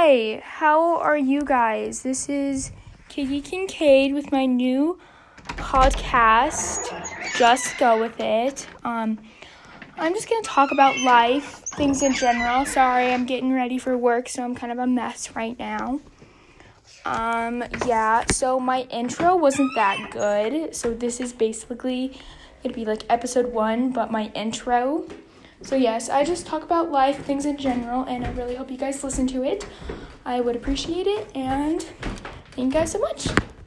Hi, how are you guys? This is Kiki Kincaid with my new podcast, Just Go With It. Um, I'm just gonna talk about life, things in general. Sorry, I'm getting ready for work, so I'm kind of a mess right now. Um, yeah, so my intro wasn't that good, so this is basically going to be like episode one, but my intro. So, yes, I just talk about life, things in general, and I really hope you guys listen to it. I would appreciate it, and thank you guys so much.